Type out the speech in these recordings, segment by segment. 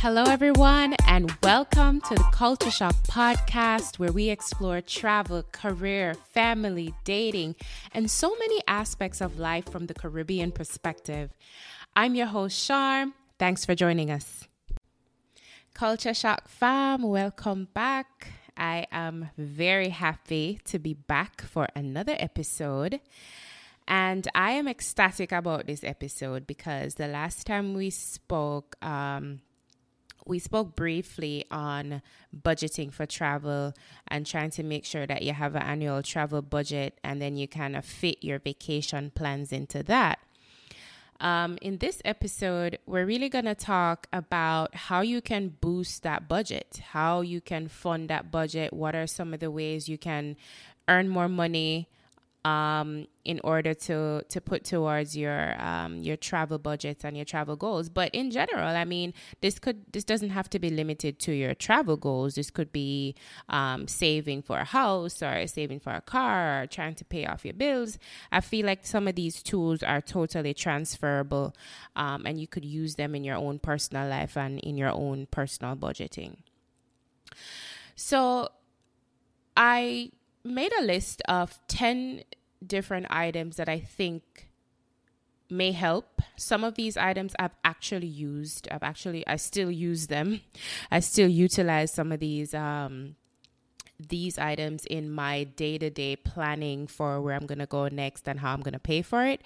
Hello, everyone, and welcome to the Culture Shock podcast, where we explore travel, career, family, dating, and so many aspects of life from the Caribbean perspective. I'm your host, Charm. Thanks for joining us. Culture Shock fam, welcome back. I am very happy to be back for another episode. And I am ecstatic about this episode because the last time we spoke, um, we spoke briefly on budgeting for travel and trying to make sure that you have an annual travel budget and then you kind of fit your vacation plans into that. Um, in this episode, we're really going to talk about how you can boost that budget, how you can fund that budget, what are some of the ways you can earn more money um, in order to to put towards your um, your travel budgets and your travel goals. But in general, I mean, this could this doesn't have to be limited to your travel goals. This could be um, saving for a house or saving for a car or trying to pay off your bills. I feel like some of these tools are totally transferable, um, and you could use them in your own personal life and in your own personal budgeting. So, I made a list of 10 different items that I think may help. Some of these items I've actually used. I've actually I still use them. I still utilize some of these um these items in my day-to-day planning for where I'm going to go next and how I'm going to pay for it.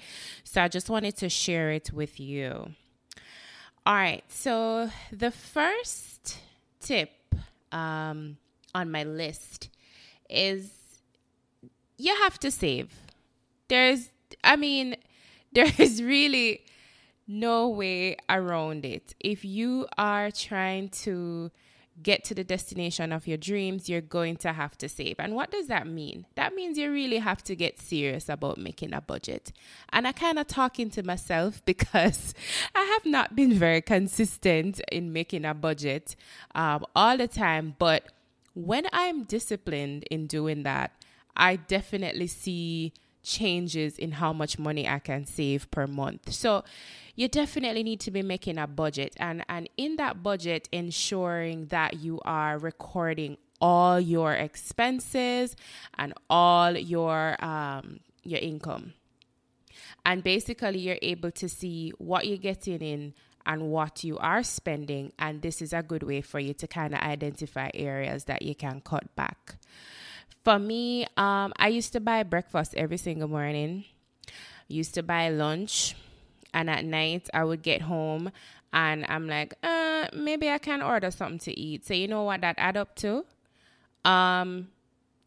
So I just wanted to share it with you. All right. So the first tip um on my list is you have to save. There's, I mean, there is really no way around it. If you are trying to get to the destination of your dreams, you're going to have to save. And what does that mean? That means you really have to get serious about making a budget. And I kind of talking to myself because I have not been very consistent in making a budget um, all the time. But when I'm disciplined in doing that, I definitely see changes in how much money I can save per month. So you definitely need to be making a budget and and in that budget ensuring that you are recording all your expenses and all your um your income. And basically you're able to see what you're getting in and what you are spending and this is a good way for you to kind of identify areas that you can cut back. For me, um, I used to buy breakfast every single morning. Used to buy lunch, and at night I would get home and I'm like, uh, maybe I can order something to eat. So you know what that add up to? Um,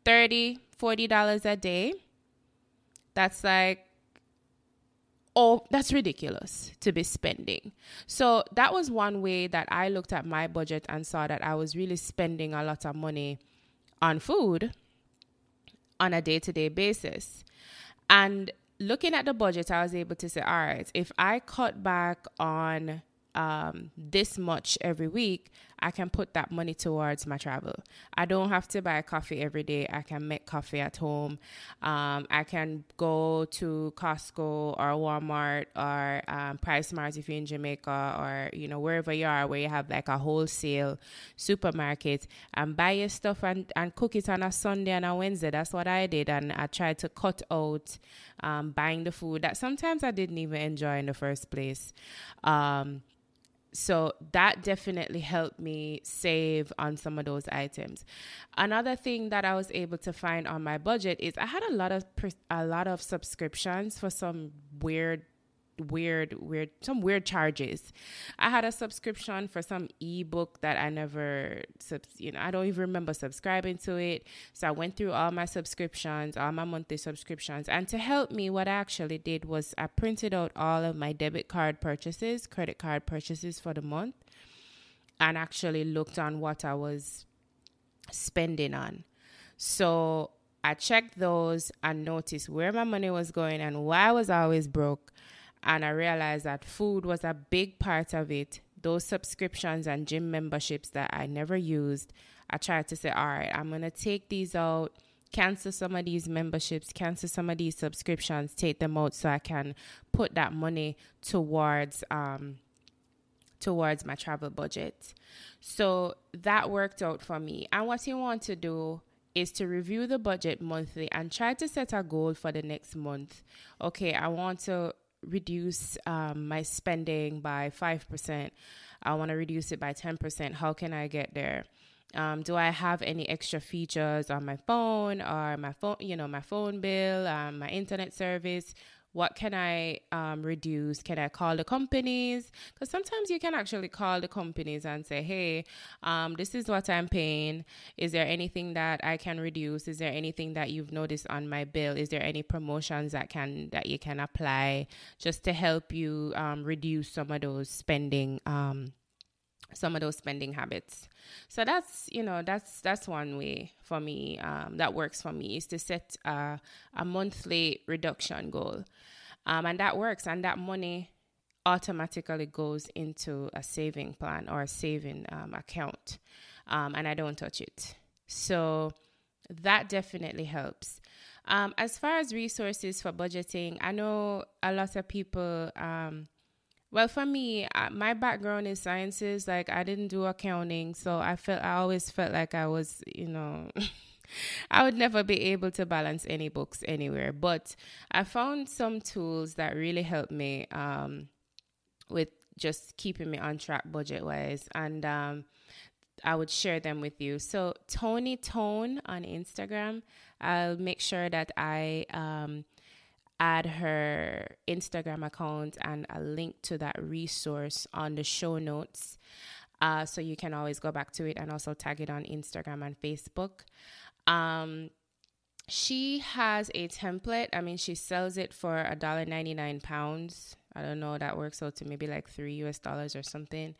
30 40 dollars a day. That's like oh, that's ridiculous to be spending. So that was one way that I looked at my budget and saw that I was really spending a lot of money on food on a day to day basis. And looking at the budget, I was able to say, all right, if I cut back on um, this much every week, I can put that money towards my travel. I don't have to buy coffee every day. I can make coffee at home. Um, I can go to Costco or Walmart or um, PriceSmart if you're in Jamaica or you know wherever you are where you have like a wholesale supermarket and buy your stuff and, and cook it on a Sunday and a Wednesday. That's what I did, and I tried to cut out um, buying the food that sometimes I didn't even enjoy in the first place. Um, so that definitely helped me save on some of those items. Another thing that I was able to find on my budget is I had a lot of a lot of subscriptions for some weird weird weird some weird charges. I had a subscription for some ebook that i never you know i don't even remember subscribing to it. So i went through all my subscriptions all my monthly subscriptions. And to help me what i actually did was i printed out all of my debit card purchases credit card purchases for the month and actually looked on what i was spending on. So i checked those and noticed where my money was going and why i was always broke and I realized that food was a big part of it. Those subscriptions and gym memberships that I never used, I tried to say, all right, I'm going to take these out, cancel some of these memberships, cancel some of these subscriptions, take them out so I can put that money towards um, towards my travel budget. So that worked out for me. And what you want to do is to review the budget monthly and try to set a goal for the next month. Okay, I want to reduce um, my spending by 5%. I want to reduce it by 10%. How can I get there? Um, do I have any extra features on my phone or my phone, you know, my phone bill, um, my internet service? What can I um, reduce? Can I call the companies? Because sometimes you can actually call the companies and say, hey, um, this is what I'm paying. Is there anything that I can reduce? Is there anything that you've noticed on my bill? Is there any promotions that can that you can apply just to help you um, reduce some of those spending? Um, some of those spending habits. So that's you know that's that's one way for me um, that works for me is to set a, a monthly reduction goal, um, and that works, and that money automatically goes into a saving plan or a saving um, account, um, and I don't touch it. So that definitely helps. Um, as far as resources for budgeting, I know a lot of people um, well, for me, my background is sciences. Like I didn't do accounting, so I felt I always felt like I was, you know, I would never be able to balance any books anywhere. But I found some tools that really helped me um, with just keeping me on track budget wise, and um, I would share them with you. So ToniTone on Instagram, I'll make sure that I um, add her Instagram account and a link to that resource on the show notes. Uh, so you can always go back to it and also tag it on Instagram and Facebook. Um, she has a template. I mean, she sells it for a dollar ninety nine pounds. I don't know. That works out to maybe like three US dollars or something.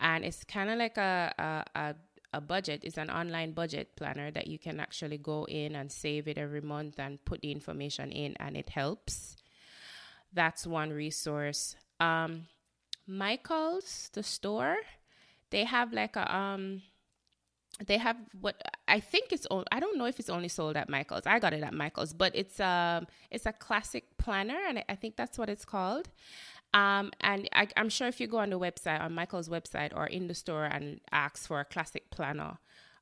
And it's kind of like a, a, a a budget is an online budget planner that you can actually go in and save it every month and put the information in and it helps that's one resource um michael's the store they have like a um they have what I think it's I don't know if it's only sold at Michael's. I got it at Michael's, but it's um it's a classic planner and I think that's what it's called. Um, and I, am sure if you go on the website, on Michael's website, or in the store and ask for a classic planner,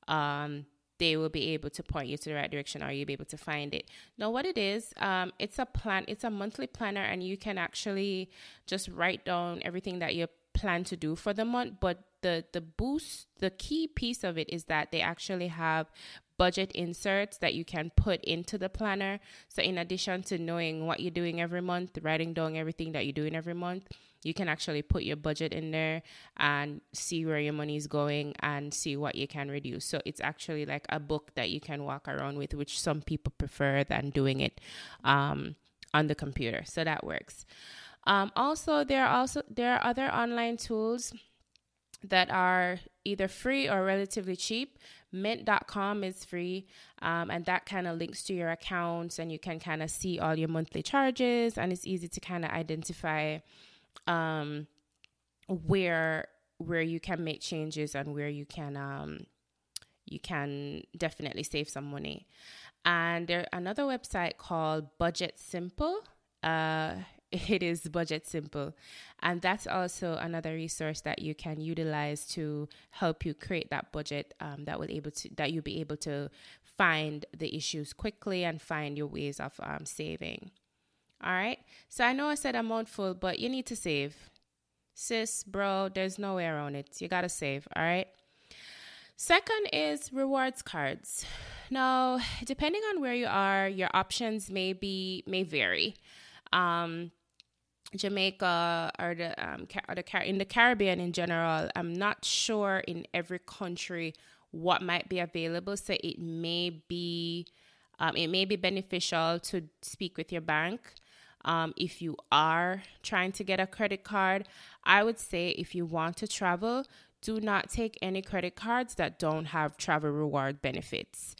um, they will be able to point you to the right direction, or you'll be able to find it. Now, what it is, um, it's a plan. It's a monthly planner, and you can actually just write down everything that you plan to do for the month. But the the boost, the key piece of it is that they actually have budget inserts that you can put into the planner. So, in addition to knowing what you're doing every month, writing down everything that you're doing every month, you can actually put your budget in there and see where your money is going and see what you can reduce. So, it's actually like a book that you can walk around with, which some people prefer than doing it um, on the computer. So, that works. Um, also, there are also there are other online tools that are either free or relatively cheap. Mint.com is free, um, and that kind of links to your accounts, and you can kind of see all your monthly charges, and it's easy to kind of identify um, where where you can make changes and where you can um, you can definitely save some money. And there's another website called Budget Simple. Uh, it is budget simple. And that's also another resource that you can utilize to help you create that budget um, that will able to that you'll be able to find the issues quickly and find your ways of um, saving. All right. So I know I said I'm full, but you need to save. Sis, bro, there's no way around it. You got to save. All right. Second is rewards cards. Now, depending on where you are, your options may be may vary. Um, Jamaica or the um, or the in the Caribbean in general, I'm not sure in every country what might be available. So it may be um, it may be beneficial to speak with your bank. Um, if you are trying to get a credit card, I would say if you want to travel, do not take any credit cards that don't have travel reward benefits.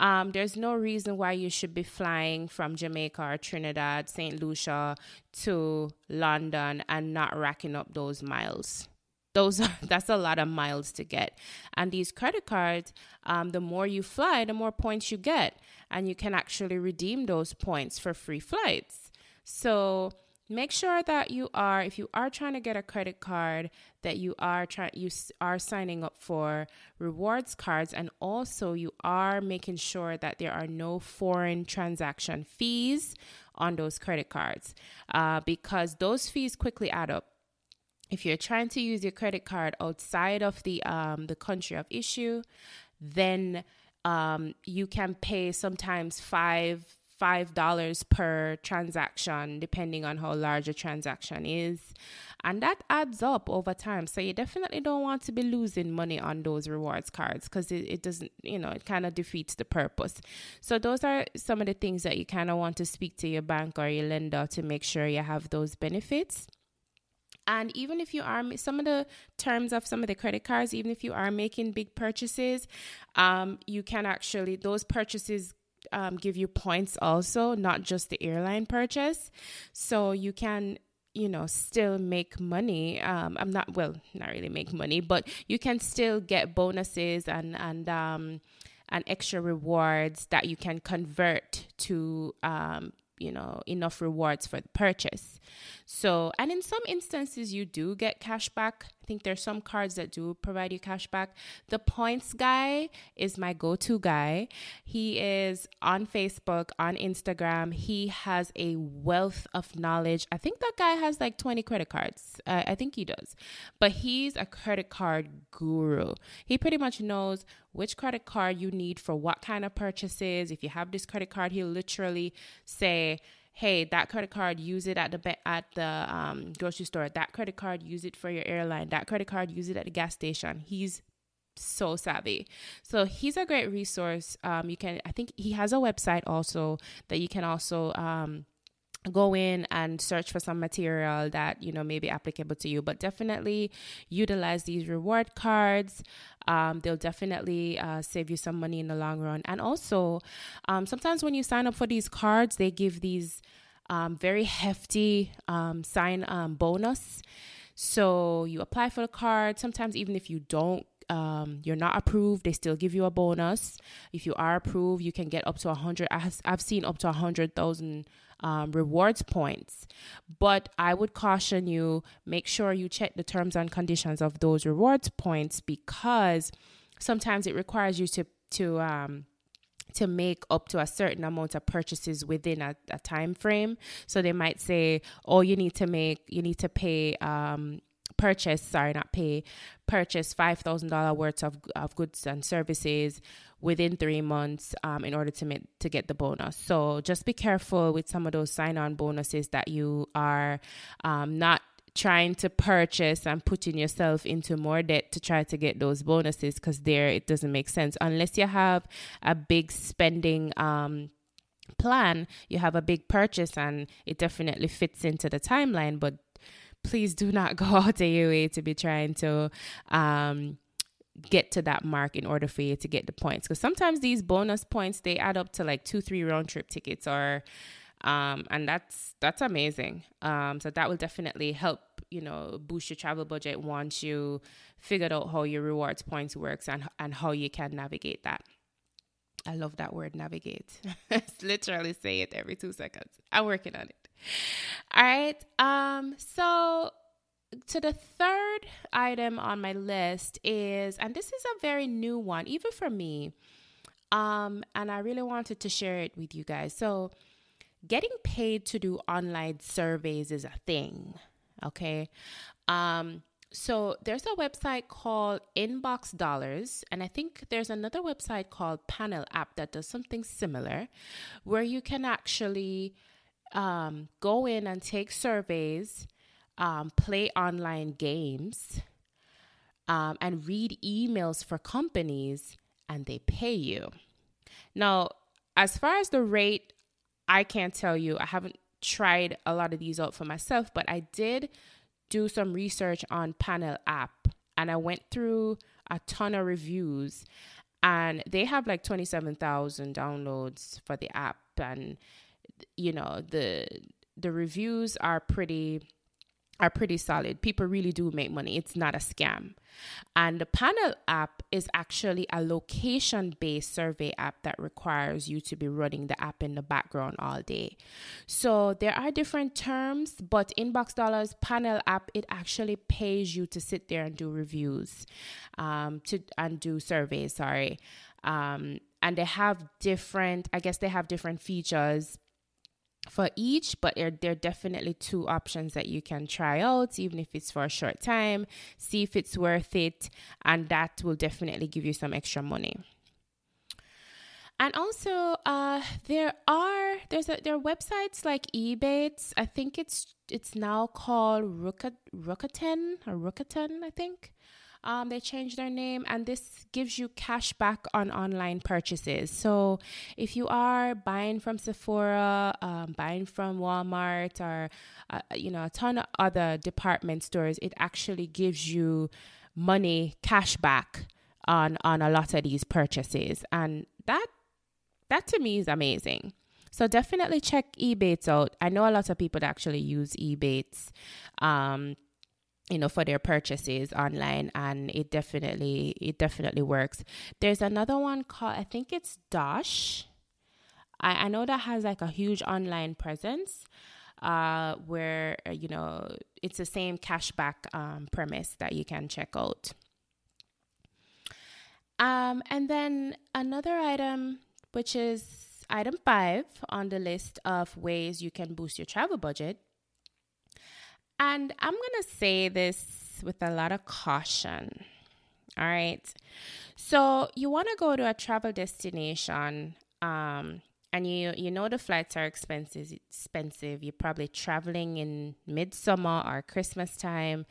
Um, there's no reason why you should be flying from Jamaica or Trinidad, St. Lucia to London and not racking up those miles. Those are, that's a lot of miles to get. And these credit cards, um, the more you fly, the more points you get, and you can actually redeem those points for free flights. So make sure that you are if you are trying to get a credit card that you are trying you are signing up for rewards cards and also you are making sure that there are no foreign transaction fees on those credit cards uh, because those fees quickly add up. If you're trying to use your credit card outside of the um, the country of issue then um, you can pay sometimes five five dollars per transaction depending on how large a transaction is. And that adds up over time. So you definitely don't want to be losing money on those rewards cards because it, it doesn't you know it kind of defeats the purpose. So those are some of the things that you kind of want to speak to your bank or your lender to make sure you have those benefits. And even if you are some of the terms of some of the credit cards, even if you are making big purchases, um, you can actually those purchases um, give you points also, not just the airline purchase. So you can you know still make money um i'm not well not really make money but you can still get bonuses and and um and extra rewards that you can convert to um you know enough rewards for the purchase so and in some instances you do get cash back think there's some cards that do provide you cash back. The points guy is my go-to guy. He is on facebook on instagram. He has a wealth of knowledge. I think that guy has like 20 credit cards. Uh, i think he does. But he's a credit card guru. He pretty much knows which credit card you need for what kind of purchases. If you have this credit card, he'll literally say, "Hey, that credit card, use it at the at the um, grocery store. That credit card, use it for your airline. That credit card, use it at the gas station." He's so savvy. So he's a great resource. Um, you can, I think he has a website also that you can also um, go in and search for some material that you know may be applicable to you but definitely utilize these reward cards um, they'll definitely uh, save you some money in the long run and also um, sometimes when you sign up for these cards they give these um, very hefty um, sign um, bonus so you apply for the card sometimes even if you don't um, you're not approved, they still give you a bonus. If you are approved, you can get up to a hundred. I've seen up to a hundred thousand um, rewards points. But I would caution you make sure you check the terms and conditions of those rewards points because sometimes it requires you to to um, to make up to a certain amount of purchases within a, a, time frame. So they might say, oh, you need to make, you need to pay um, purchase, sorry, not pay, purchase $5,000 worth of, of goods and services within three months um, in order to make, to get the bonus. So just be careful with some of those sign-on bonuses that you are um, not trying to purchase and putting yourself into more debt to try to get those bonuses because there it doesn't make sense unless you have a big spending um, plan you have a big purchase and it definitely fits into the timeline but please do not go out of your way to be trying to um, get to that mark in order for you to get the points. Because sometimes these bonus points they add up to like two, three round trip tickets, or um, and that's that's amazing. Um, so that will definitely help you know boost your travel budget once you figured out how your rewards points works and and how you can navigate that. I love that word navigate. literally say it every two seconds. I'm working on it. All right. Um, so to the third item on my list is, and this is a very new one, even for me. Um, and I really wanted to share it with you guys. So, getting paid to do online surveys is a thing. Okay. Um, so there's a website called Inbox Dollars, and I think there's another website called Panel App that does something similar, where you can actually um, go in and take surveys, um, play online games, um, and read emails for companies, and they pay you. Now, as far as the rate, I can't tell you. I haven't tried a lot of these out for myself, but I did do some research on Panel app and I went through a ton of reviews and they have like 27,000 downloads for the app and you know the the reviews are pretty are pretty solid. People really do make money. It's not a scam. And the panel app is actually a location based survey app that requires you to be running the app in the background all day. So there are different terms, but Inbox Dollars panel app, it actually pays you to sit there and do reviews um, to and do surveys, sorry. Um, and they have different, I guess they have different features for each, but there, are definitely two options that you can try out, even if it's for a short time, see if it's worth it, and that will definitely give you some extra money. And also, uh, there are there's a, there are websites like Ebates. I think it's it's now called Rakuten or Rakuten, I think. Um, they changed their name, and this gives you cash back on online purchases. So if you are buying from Sephora, um, buying from Walmart, or uh, you know a ton of other department stores, it actually gives you money cash back on on a lot of these purchases, and that that to me is amazing. So definitely check Ebates out. I know a lot of people that actually use Ebates. Um, you know for their purchases online and it definitely it definitely works. There's another one called i think it's dosh. I, I know that has like a huge online presence uh where uh, you know it's the same cashback um, premise that you can check out. Um and then another item which is item five on the list of ways you can boost your travel budget and I'm going to say this with a lot of caution. All right. So you want to go to a travel destination um, and you you know the flights are expensive expensive you're probably traveling in midsummer or christmas time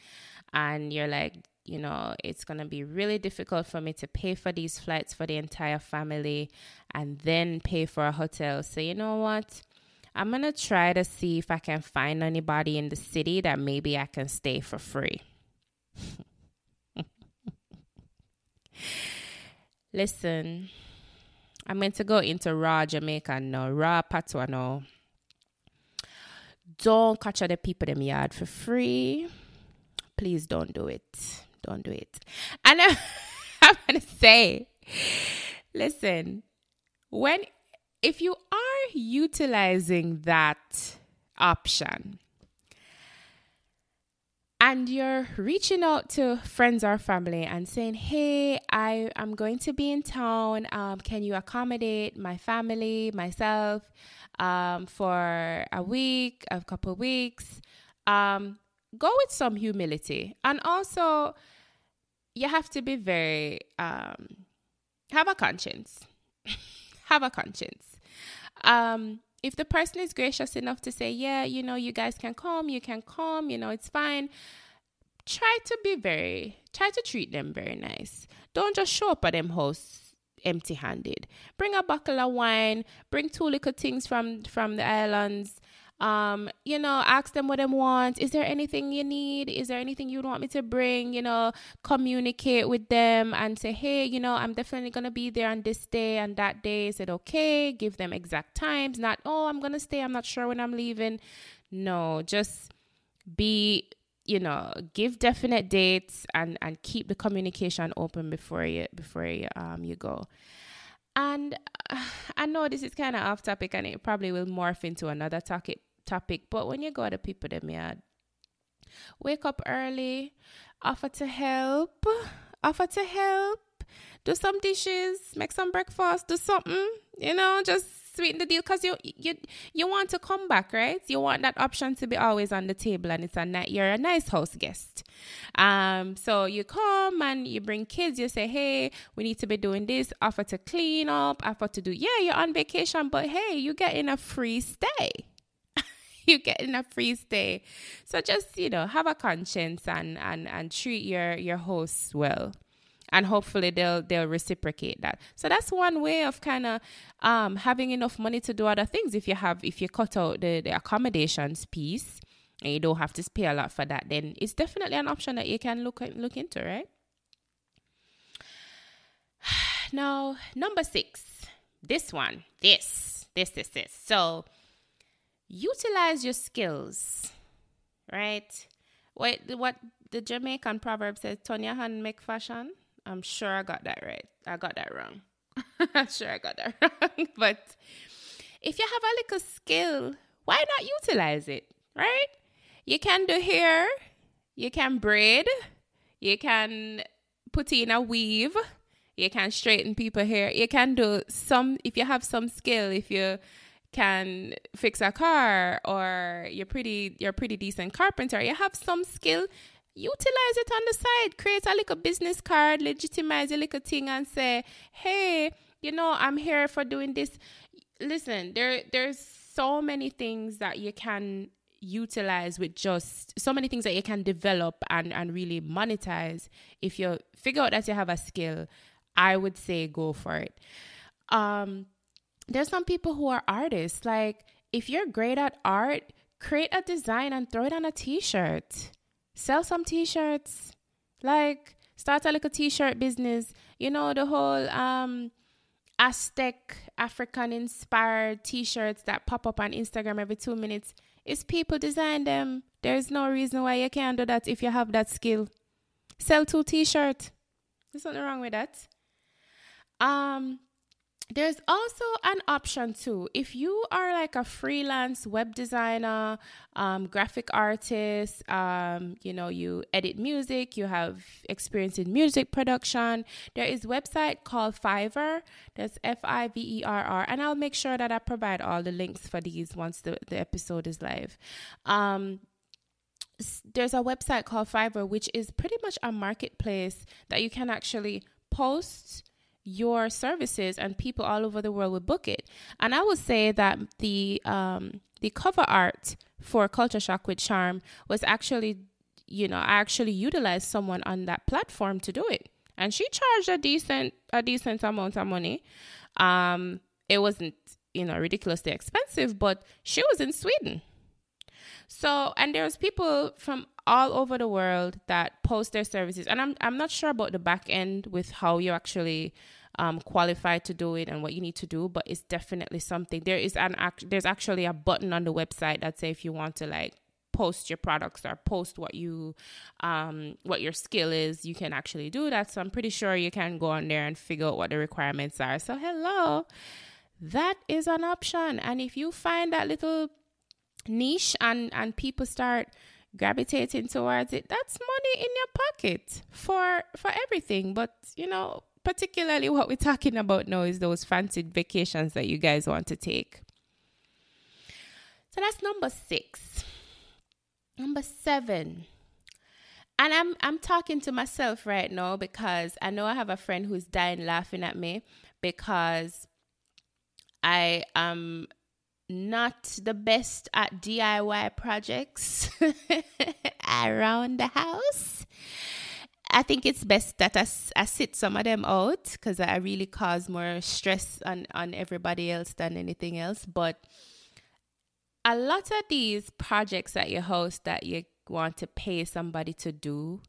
and you're like you know it's going to be really difficult for me to pay for these flights for the entire family and then pay for a hotel so you know what I'm going to try to see if I can find anybody in the city that maybe I can stay for free. Listen, I'm going to go into raw Jamaica now, raw patois now. Don't catch other people in the yard for free. Please don't do it. Don't do it. And I'm going to say, listen, when if you are utilizing that option and you're reaching out to friends or family and saying, Hey, I, I'm going to be in town. Um, can you accommodate my family, myself, um, for a week, a couple weeks? Um, go with some humility. And also, you have to be very, um, have a conscience. have a conscience. Um, if the person is gracious enough to say, yeah, you know, you guys can come, you can come, you know, it's fine. Try to be very, try to treat them very nice. Don't just show up at them house empty handed. Bring a bottle of wine, bring two little things from from the islands um, you know, ask them what they want. Is there anything you need? Is there anything you'd want me to bring? You know, communicate with them and say, hey, you know, I'm definitely gonna be there on this day and that day. Is it okay? Give them exact times, not oh, I'm gonna stay, I'm not sure when I'm leaving. No, just be you know give definite dates and and keep the communication open before you before you um you go and uh, I know this is kind of off topic and it probably will morph into another topic topic. But when you go to people them yard, wake up early, offer to help, offer to help, do some dishes, make some breakfast, do something, you know, just sweeten the deal because you you you want to come back, right? You want that option to be always on the table, and it's a night you're a nice house guest. Um, so you come and you bring kids. You say, hey, we need to be doing this. Offer to clean up. Offer to do. Yeah, you're on vacation, but hey, you get in a free stay you getting a free stay. So just, you know, have a conscience and and and treat your your hosts well. And hopefully they'll they'll reciprocate that. So that's one way of kind of um, having enough money to do other things. If you have if you cut out the, the accommodations piece and you don't have to pay a lot for that, then it's definitely an option that you can look look into, right? Now, number six, this one, this, this, this, this. So utilize your skills, right? Wait, what the Jamaican proverb says, "Turn your hand, make fashion." I'm sure I got that right. I got that wrong. I'm sure I got that wrong. but if you have a little skill, why not utilize it? Right? You can do hair, you can braid, you can put in a weave, you can straighten people hair, you can do some if you have some skill, if you can fix a car or you're pretty you're pretty decent carpenter, you have some skill, utilize it on the side. Create a little business card, legitimize a little thing and say, hey, you know, I'm here for doing this. Listen, there there's so many things that you can utilize with just so many things that you can develop and and really monetize if you figure out that you have a skill i would say go for it um there's some people who are artists. Like if you're great at art create a design and throw it on a t-shirt. Sell some t-shirts. Like start a little t-shirt business. You know the whole um aztec african inspired t-shirts that pop up on instagram every two minutes. Is people design them. There's no reason why you can't do that if you have that skill. Sell two t-shirts. There's nothing wrong with that. Um there's also an option too. If you are like a freelance web designer, um, graphic artist, um, you know, you edit music, you have experience in music production, there is website called Fiverr. That's F I V E R R. And I'll make sure that I provide all the links for these once the, the episode is live. Um, there's a website called Fiverr, which is pretty much a marketplace that you can actually post your services and people all over the world would book it. And I would say that the um, the cover art for Culture Shock with Charm was actually, you know, I actually utilized someone on that platform to do it, and she charged a decent a decent amount of money. Um, it wasn't you know ridiculously expensive, but she was in Sweden. So, and there's people from all over the world that post their services, and I'm I'm not sure about the back end with how you actually um, qualified to do it and what you need to do, but it's definitely something. There is an act. There's actually a button on the website that say if you want to like post your products or post what you um what your skill is you can actually do that so i'm pretty sure you can go on there and figure out what the requirements are so hello that is an option and if you find that little niche and and people start gravitating towards it that's money in your pocket for for everything but you know particularly what we're talking about now is those fancy vacations that you guys want to take. So that's number six. Number seven. And I'm I'm talking to myself right now because I know I have a friend who's dying laughing at me because I am not the best at DIY projects around the house. I think it's best that I, I sit some of them out because I really cause more stress on, on everybody else than anything else. But a lot of these projects that you host that you want to pay somebody to do,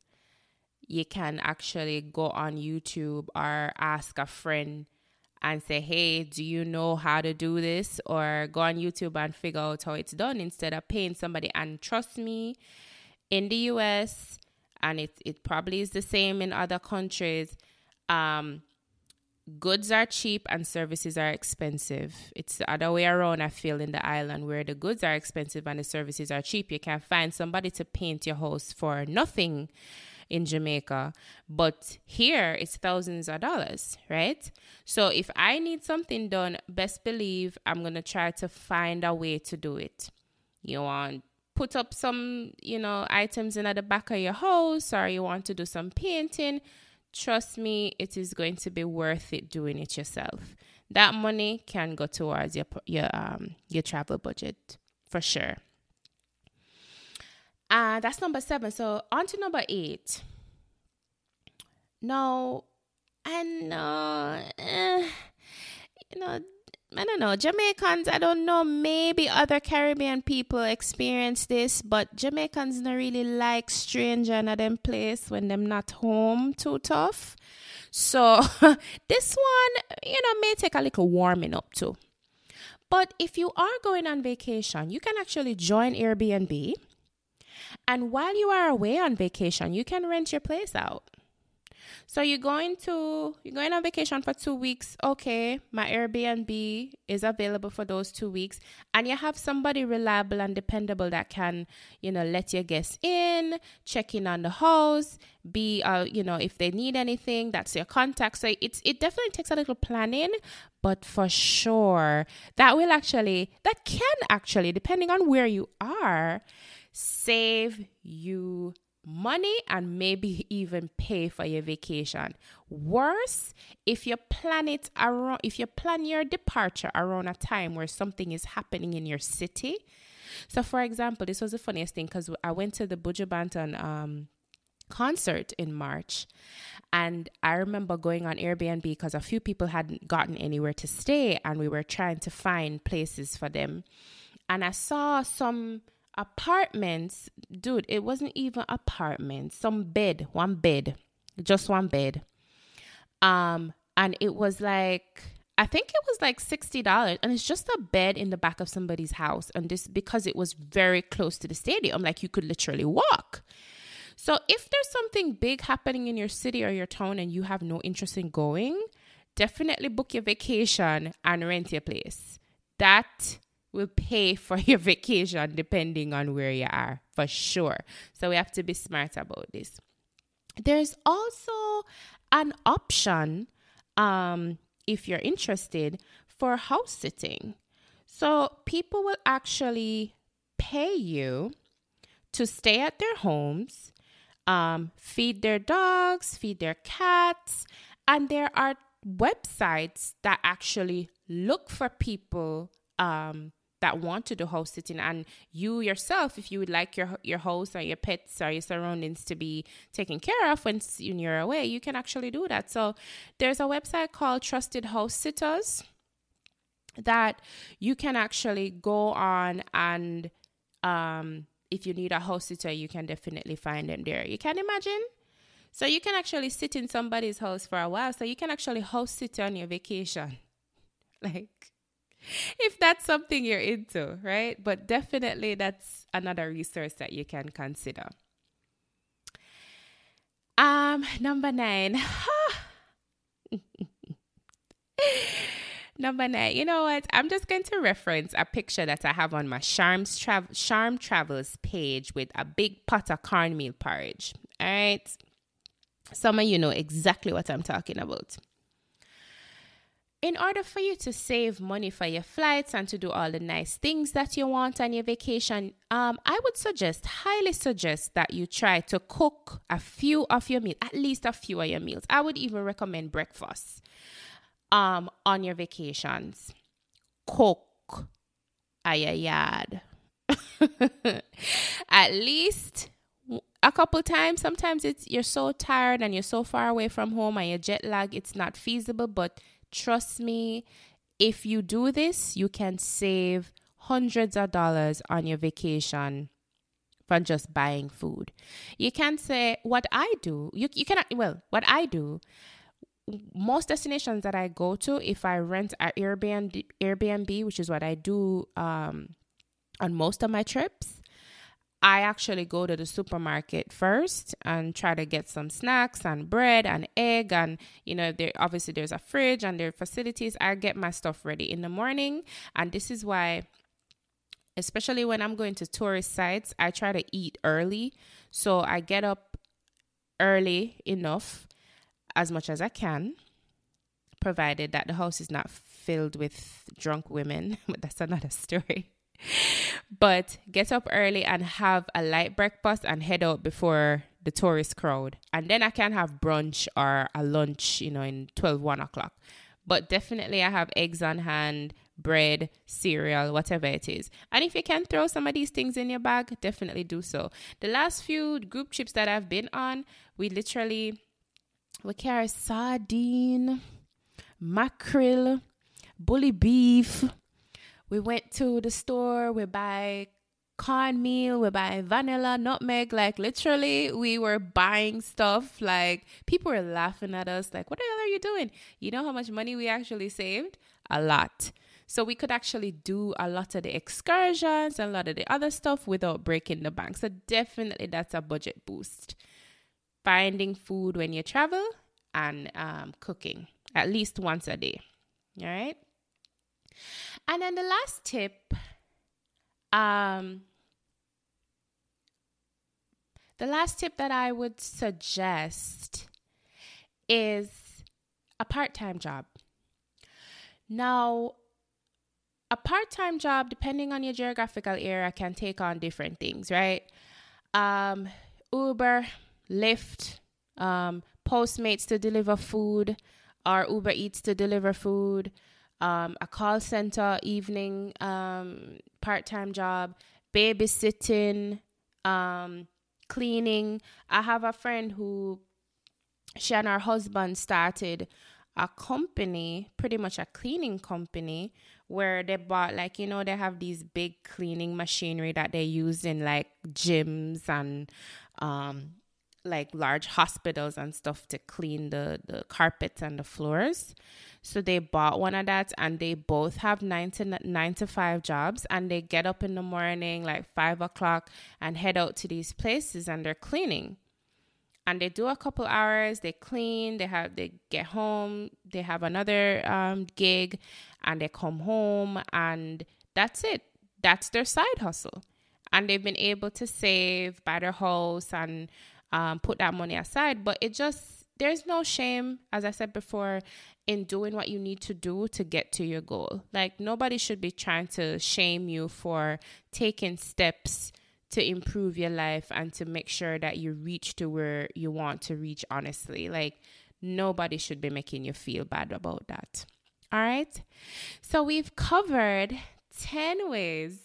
you can actually go on YouTube or ask a friend and say, hey, do you know how to do this? Or go on YouTube and figure out how it's done instead of paying somebody. And trust me, in the US, and it it probably is the same in other countries. Um, goods are cheap and services are expensive. It's the other way around, I feel, in the island where the goods are expensive and the services are cheap. You can find somebody to paint your house for nothing in Jamaica, but here it's thousands of dollars, right? So if I need something done, best believe I'm going to try to find a way to do it. You want put up some, you know, items in at the back of your house or you want to do some painting, trust me, it is going to be worth it doing it yourself. That money can go towards your your um your travel budget for sure. Uh, that's number seven. So on to number eight. No, I know, eh, you know I don't know, Jamaicans, I don't know, maybe other Caribbean people experience this, but Jamaicans don't really like stranger in them place when them not home too tough. So this one, you know, may take a little warming up too. But if you are going on vacation, you can actually join Airbnb And while you are away on vacation, you can rent your place out. So you're going to you're going on vacation for 2 weeks. Okay, my Airbnb is available for those 2 weeks and you have somebody reliable and dependable that can, you know, let your guests in, check in on the house, be uh, you know, if they need anything, that's your contact. So it's it definitely takes a little planning, but for sure that will actually that can actually depending on where you are save you money and maybe even pay for your vacation. Worse, if you plan it around if you plan your departure around a time where something is happening in your city. So for example, this was the funniest thing because I went to the Buju um concert in March. And I remember going on Airbnb because a few people hadn't gotten anywhere to stay and we were trying to find places for them. And I saw some apartments, dude, it wasn't even apartments, some bed, one bed, just one bed. Um, and it was like I think it was like $60 and it's just a bed in the back of somebody's house and this because it was very close to the stadium like you could literally walk. So if there's something big happening in your city or your town and you have no interest in going, definitely book your vacation and rent your place. That will pay for your vacation depending on where you are for sure. So we have to be smart about this. There's also an option um, if you're interested for house sitting. So people will actually pay you to stay at their homes, um, feed their dogs, feed their cats, and there are websites that actually look for people um, that want to do house sitting and you yourself if you would like your your house or your pets or your surroundings to be taken care of when you're away you can actually do that. So there's a website called trusted house sitters that you can actually go on and um, if you need a house sitter you can definitely find them there. You can imagine? So you can actually sit in somebody's house for a while so you can actually house sit on your vacation. Like if that's something you're into, right? But definitely that's another resource that you can consider. Um, number nine. number nine. You know what? I'm just going to reference a picture that I have on my Charms Travel Charm Travels page with a big pot of cornmeal porridge. All right. Some of you know exactly what I'm talking about in order for you to save money for your flights and to do all the nice things that you want on your vacation, um, I would suggest, highly suggest that you try to cook a few of your meals, at least a few of your meals. I would even recommend breakfast um, on your vacations. Cook at your yard. at least a couple times sometimes it's you're so tired and you're so far away from home and you're jet lag it's not feasible but Trust me, if you do this, you can save hundreds of dollars on your vacation from just buying food. You can say what I do. You you cannot well, what I do most destinations that I go to, if I rent an Airbnb, Airbnb, which is what I do um, on most of my trips, I actually go to the supermarket first and try to get some snacks and bread and egg and you know there obviously there's a fridge and there are facilities. I get my stuff ready in the morning and this is why especially when I'm going to tourist sites, I try to eat early. So I get up early enough as much as I can provided that the house is not filled with drunk women, but that's another story but get up early and have a light breakfast and head out before the tourist crowd. And then I can have brunch or a lunch, you know, in 12, 1 o'clock. But definitely I have eggs on hand, bread, cereal, whatever it is. And if you can throw some of these things in your bag, definitely do so. The last few group trips that I've been on, we literally we carry sardine, mackerel, bully beef, we went to the store, we buy cornmeal, we buy vanilla, nutmeg. Like literally, we were buying stuff. Like people were laughing at us, like, what the hell are you doing? You know how much money we actually saved? A lot. So we could actually do a lot of the excursions and a lot of the other stuff without breaking the bank. So definitely that's a budget boost. Finding food when you travel and um, cooking at least once a day. All right. And then the last tip, um, the last tip that I would suggest is a part time job. Now, a part time job, depending on your geographical area, can take on different things, right? Um, Uber, Lyft, um, Postmates to deliver food, or Uber Eats to deliver food, um, a call center, evening um, part time job, babysitting, um, cleaning. I have a friend who she and her husband started a company, pretty much a cleaning company, where they bought like you know they have these big cleaning machinery that they use in like gyms and um like large hospitals and stuff to clean the the carpets and the floors. So they bought one of that and they both have nine to nine to five jobs and they get up in the morning like five o'clock and head out to these places and they're cleaning. And they do a couple hours they clean they have they get home they have another um, gig and they come home and that's it. That's their side hustle. And they've been able to save buy their house and um, put that money aside but it just there's no shame as i said before in doing what you need to do to get to your goal like nobody should be trying to shame you for taking steps to improve your life and to make sure that you reach to where you want to reach honestly. Like nobody should be making you feel bad about that. All right? So we've covered 10 ways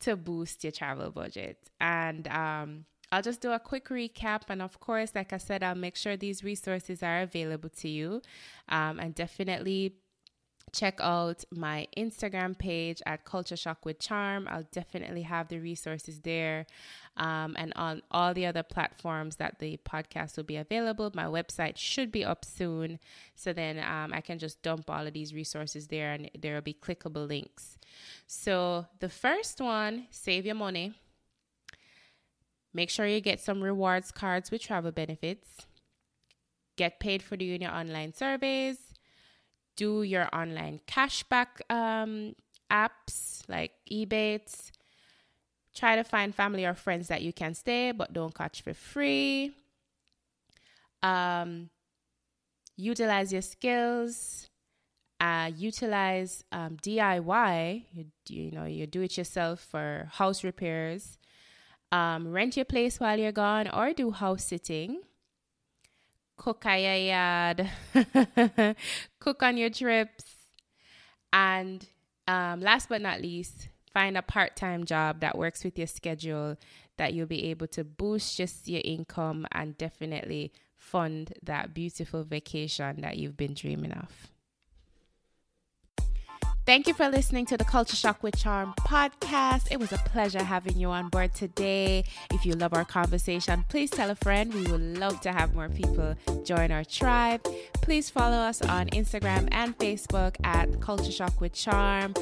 to boost your travel budget. And um I'll just do a quick recap. And of course, like I said, I'll make sure these resources are available to you. Um, and definitely check out my Instagram page at Culture Shock with Charm. I'll definitely have the resources there. Um, and on all the other platforms that the podcast will be available. My website should be up soon. So then um, I can just dump all of these resources there and there will be clickable links. So the first one, save your money. Make sure you get some rewards cards with travel benefits. Get paid for doing your online surveys do your online cashback um, apps like Ebates. Try to find family or friends that you can stay but don't catch for free. Um, utilize your skills. Uh, utilize um, DIY. You, you know you do it yourself for house repairs. Um, rent your place while you're gone or do house sitting. Cook your yard, cook on your trips, and um, last but not least, find a part time job that works with your schedule that you'll be able to boost just your income and definitely fund that beautiful vacation that you've been dreaming of. Thank you for listening to the Culture Shock with Charm podcast. It was a pleasure having you on board today. If you love our conversation, please tell a friend. We would love to have more people join our tribe. Please follow us on Instagram and Facebook at Culture Shock with Charm.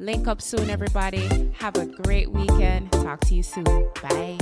Link up soon, everybody. Have a great weekend. Talk to you soon. Bye.